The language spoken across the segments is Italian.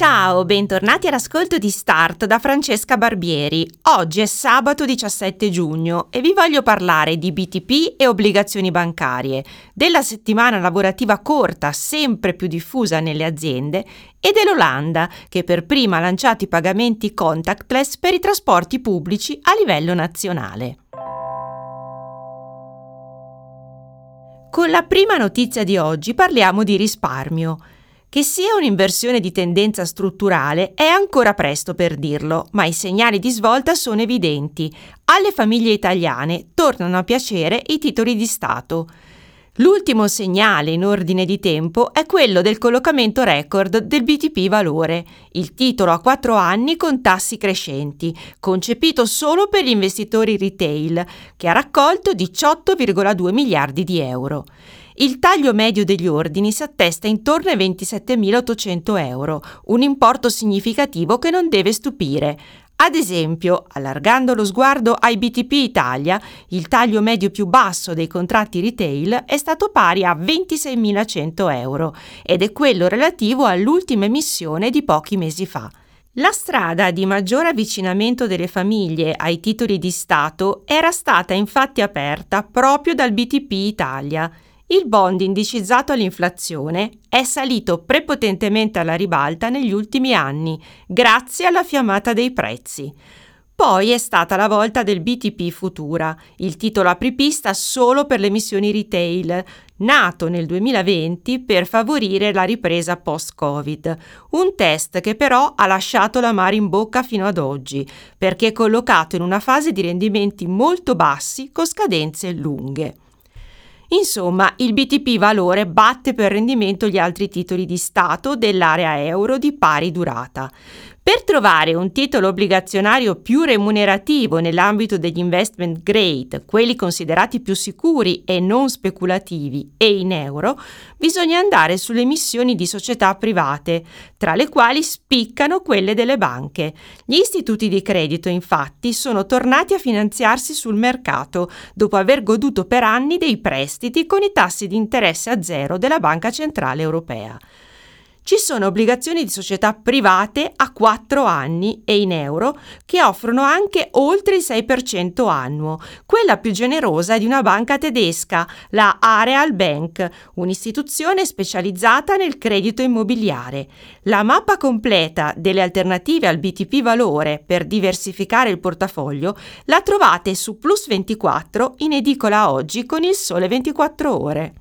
Ciao, bentornati all'ascolto di Start da Francesca Barbieri. Oggi è sabato 17 giugno e vi voglio parlare di BTP e obbligazioni bancarie, della settimana lavorativa corta sempre più diffusa nelle aziende e dell'Olanda che per prima ha lanciato i pagamenti contactless per i trasporti pubblici a livello nazionale. Con la prima notizia di oggi parliamo di risparmio. Che sia un'inversione di tendenza strutturale è ancora presto per dirlo, ma i segnali di svolta sono evidenti. Alle famiglie italiane tornano a piacere i titoli di Stato. L'ultimo segnale in ordine di tempo è quello del collocamento record del BTP Valore, il titolo a quattro anni con tassi crescenti, concepito solo per gli investitori retail, che ha raccolto 18,2 miliardi di euro. Il taglio medio degli ordini si attesta intorno ai 27.800 euro, un importo significativo che non deve stupire. Ad esempio, allargando lo sguardo ai BTP Italia, il taglio medio più basso dei contratti retail è stato pari a 26.100 euro ed è quello relativo all'ultima emissione di pochi mesi fa. La strada di maggior avvicinamento delle famiglie ai titoli di Stato era stata infatti aperta proprio dal BTP Italia. Il bond indicizzato all'inflazione è salito prepotentemente alla ribalta negli ultimi anni, grazie alla fiammata dei prezzi. Poi è stata la volta del BTP Futura, il titolo apripista solo per le emissioni retail, nato nel 2020 per favorire la ripresa post-Covid. Un test che però ha lasciato la mare in bocca fino ad oggi, perché è collocato in una fase di rendimenti molto bassi con scadenze lunghe. Insomma, il BTP valore batte per rendimento gli altri titoli di Stato dell'area euro di pari durata. Per trovare un titolo obbligazionario più remunerativo nell'ambito degli investment grade, quelli considerati più sicuri e non speculativi, e in euro, bisogna andare sulle emissioni di società private, tra le quali spiccano quelle delle banche. Gli istituti di credito, infatti, sono tornati a finanziarsi sul mercato dopo aver goduto per anni dei prestiti con i tassi di interesse a zero della Banca Centrale Europea ci sono obbligazioni di società private a 4 anni e in euro che offrono anche oltre il 6% annuo. Quella più generosa è di una banca tedesca, la Areal Bank, un'istituzione specializzata nel credito immobiliare. La mappa completa delle alternative al BTP valore per diversificare il portafoglio la trovate su Plus 24 in edicola oggi con il sole 24 ore.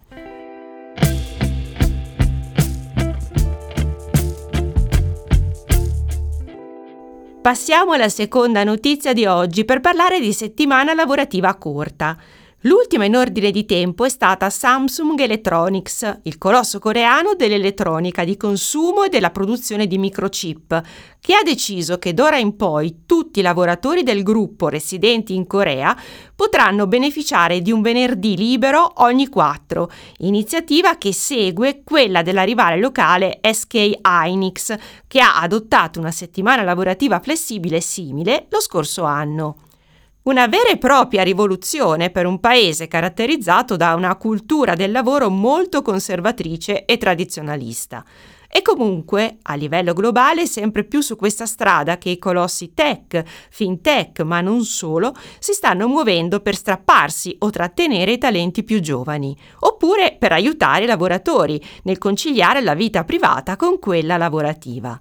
Passiamo alla seconda notizia di oggi per parlare di settimana lavorativa corta. L'ultima in ordine di tempo è stata Samsung Electronics, il colosso coreano dell'elettronica di consumo e della produzione di microchip, che ha deciso che d'ora in poi tutti i lavoratori del gruppo residenti in Corea potranno beneficiare di un venerdì libero ogni quattro, iniziativa che segue quella della rivale locale SK Hynix, che ha adottato una settimana lavorativa flessibile simile lo scorso anno. Una vera e propria rivoluzione per un paese caratterizzato da una cultura del lavoro molto conservatrice e tradizionalista. E comunque, a livello globale, sempre più su questa strada che i colossi tech, fintech, ma non solo, si stanno muovendo per strapparsi o trattenere i talenti più giovani, oppure per aiutare i lavoratori nel conciliare la vita privata con quella lavorativa.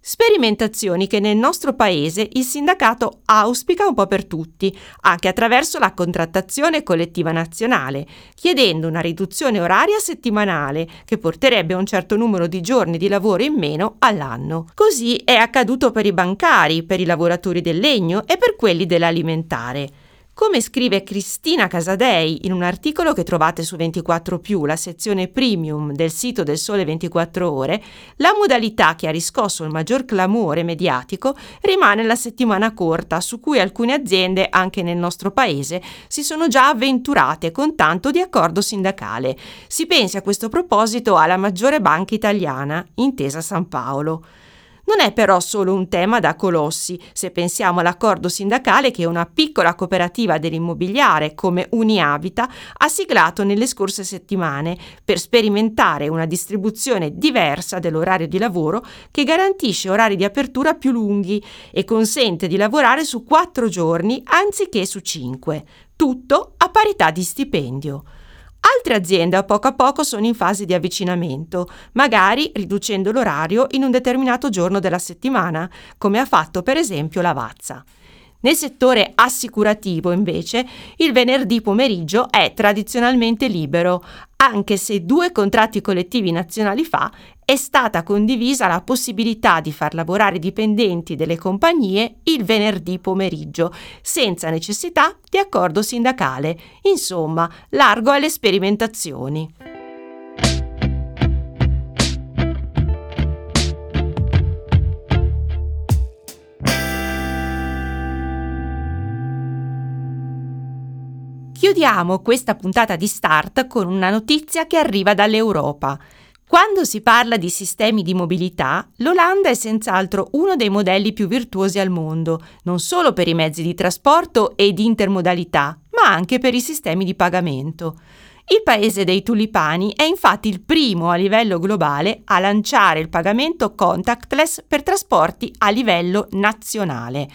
Sperimentazioni che nel nostro paese il sindacato auspica un po' per tutti, anche attraverso la contrattazione collettiva nazionale, chiedendo una riduzione oraria settimanale che porterebbe a un certo numero di giorni di lavoro in meno all'anno. Così è accaduto per i bancari, per i lavoratori del legno e per quelli dell'alimentare. Come scrive Cristina Casadei in un articolo che trovate su 24 la sezione premium del sito del Sole 24 Ore, la modalità che ha riscosso il maggior clamore mediatico rimane la settimana corta, su cui alcune aziende, anche nel nostro paese, si sono già avventurate con tanto di accordo sindacale. Si pensi a questo proposito alla maggiore banca italiana, Intesa San Paolo. Non è però solo un tema da colossi, se pensiamo all'accordo sindacale che una piccola cooperativa dell'immobiliare come Uniabita ha siglato nelle scorse settimane per sperimentare una distribuzione diversa dell'orario di lavoro che garantisce orari di apertura più lunghi e consente di lavorare su quattro giorni anziché su cinque, tutto a parità di stipendio. Altre aziende a poco a poco sono in fase di avvicinamento, magari riducendo l'orario in un determinato giorno della settimana, come ha fatto per esempio la Vazza. Nel settore assicurativo, invece, il venerdì pomeriggio è tradizionalmente libero, anche se due contratti collettivi nazionali fa è stata condivisa la possibilità di far lavorare i dipendenti delle compagnie il venerdì pomeriggio, senza necessità di accordo sindacale. Insomma, largo alle sperimentazioni. Chiudiamo questa puntata di Start con una notizia che arriva dall'Europa. Quando si parla di sistemi di mobilità, l'Olanda è senz'altro uno dei modelli più virtuosi al mondo, non solo per i mezzi di trasporto e di intermodalità, ma anche per i sistemi di pagamento. Il paese dei tulipani è infatti il primo a livello globale a lanciare il pagamento contactless per trasporti a livello nazionale.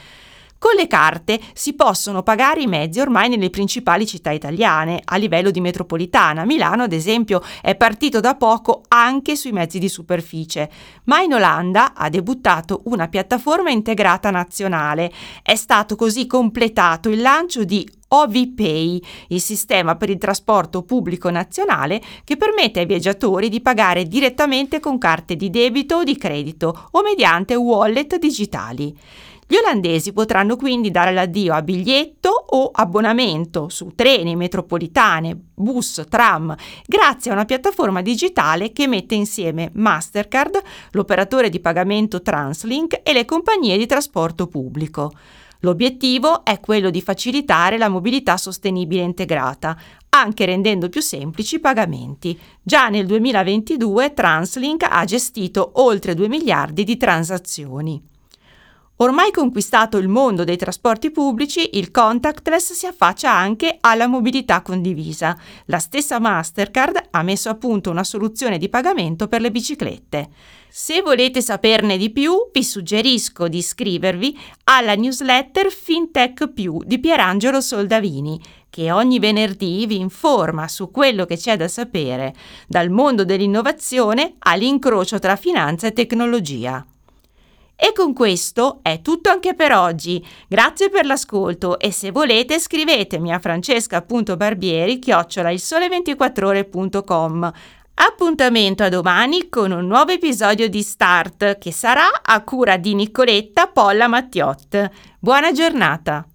Con le carte si possono pagare i mezzi ormai nelle principali città italiane, a livello di metropolitana. Milano, ad esempio, è partito da poco anche sui mezzi di superficie, ma in Olanda ha debuttato una piattaforma integrata nazionale. È stato così completato il lancio di OVPay, il sistema per il trasporto pubblico nazionale che permette ai viaggiatori di pagare direttamente con carte di debito o di credito o mediante wallet digitali. Gli olandesi potranno quindi dare l'addio a biglietto o abbonamento su treni, metropolitane, bus, tram, grazie a una piattaforma digitale che mette insieme Mastercard, l'operatore di pagamento Translink e le compagnie di trasporto pubblico. L'obiettivo è quello di facilitare la mobilità sostenibile integrata, anche rendendo più semplici i pagamenti. Già nel 2022 Translink ha gestito oltre 2 miliardi di transazioni. Ormai conquistato il mondo dei trasporti pubblici, il contactless si affaccia anche alla mobilità condivisa. La stessa Mastercard ha messo a punto una soluzione di pagamento per le biciclette. Se volete saperne di più, vi suggerisco di iscrivervi alla newsletter FinTech Più di Pierangelo Soldavini, che ogni venerdì vi informa su quello che c'è da sapere, dal mondo dell'innovazione all'incrocio tra finanza e tecnologia. E con questo è tutto anche per oggi. Grazie per l'ascolto e se volete scrivetemi a francesca.barbieri chiocciola il sole24ore.com. Appuntamento a domani con un nuovo episodio di Start che sarà a cura di Nicoletta Polla Mattiot. Buona giornata!